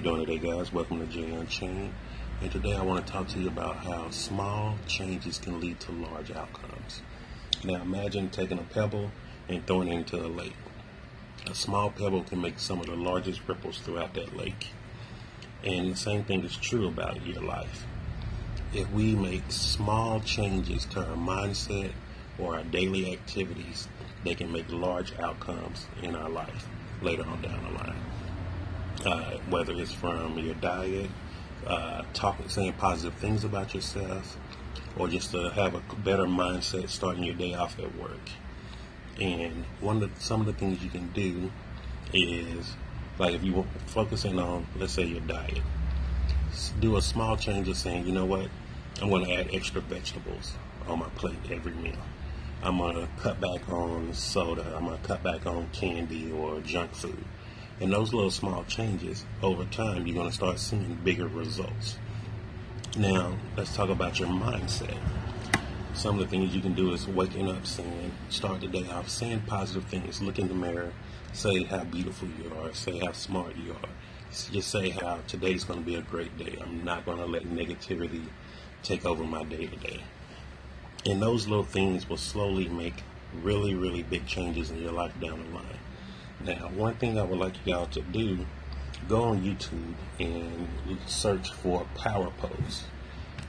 doing today, guys? Welcome to Jay Unchained. And today I want to talk to you about how small changes can lead to large outcomes. Now, imagine taking a pebble and throwing it into a lake. A small pebble can make some of the largest ripples throughout that lake. And the same thing is true about your life. If we make small changes to our mindset or our daily activities, they can make large outcomes in our life later on down the line uh, whether it's from your diet, uh, saying positive things about yourself, or just to have a better mindset starting your day off at work. And one of the, some of the things you can do is, like if you focusing on, let's say your diet, do a small change of saying, you know what, I'm going to add extra vegetables on my plate every meal. I'm going to cut back on soda. I'm going to cut back on candy or junk food. And those little small changes over time, you're going to start seeing bigger results. Now, let's talk about your mindset. Some of the things you can do is waking up saying, start the day off saying positive things. Look in the mirror, say how beautiful you are, say how smart you are. Just say how today's going to be a great day. I'm not going to let negativity take over my day to day. And those little things will slowly make really, really big changes in your life down the line. Now, one thing I would like y'all to do, go on YouTube and search for Power Pose.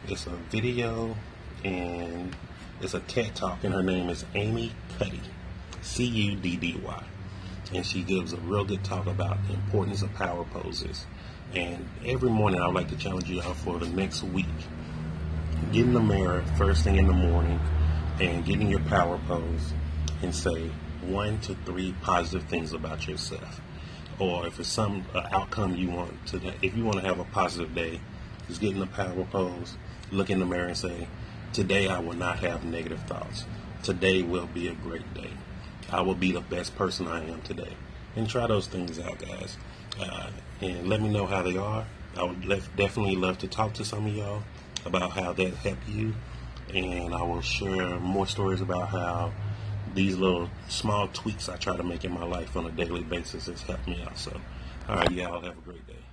It's a video and it's a TED Talk, and her name is Amy Cuddy, C U D D Y. And she gives a real good talk about the importance of power poses. And every morning, I would like to challenge you all for the next week. Get in the mirror first thing in the morning and get in your power pose and say, one to three positive things about yourself. Or if it's some uh, outcome you want to, if you want to have a positive day, just get in the power pose, look in the mirror and say, today I will not have negative thoughts. Today will be a great day. I will be the best person I am today. And try those things out, guys. Uh, and let me know how they are. I would definitely love to talk to some of y'all about how that helped you. And I will share more stories about how these little small tweaks I try to make in my life on a daily basis has helped me out. So, all right, y'all have a great day.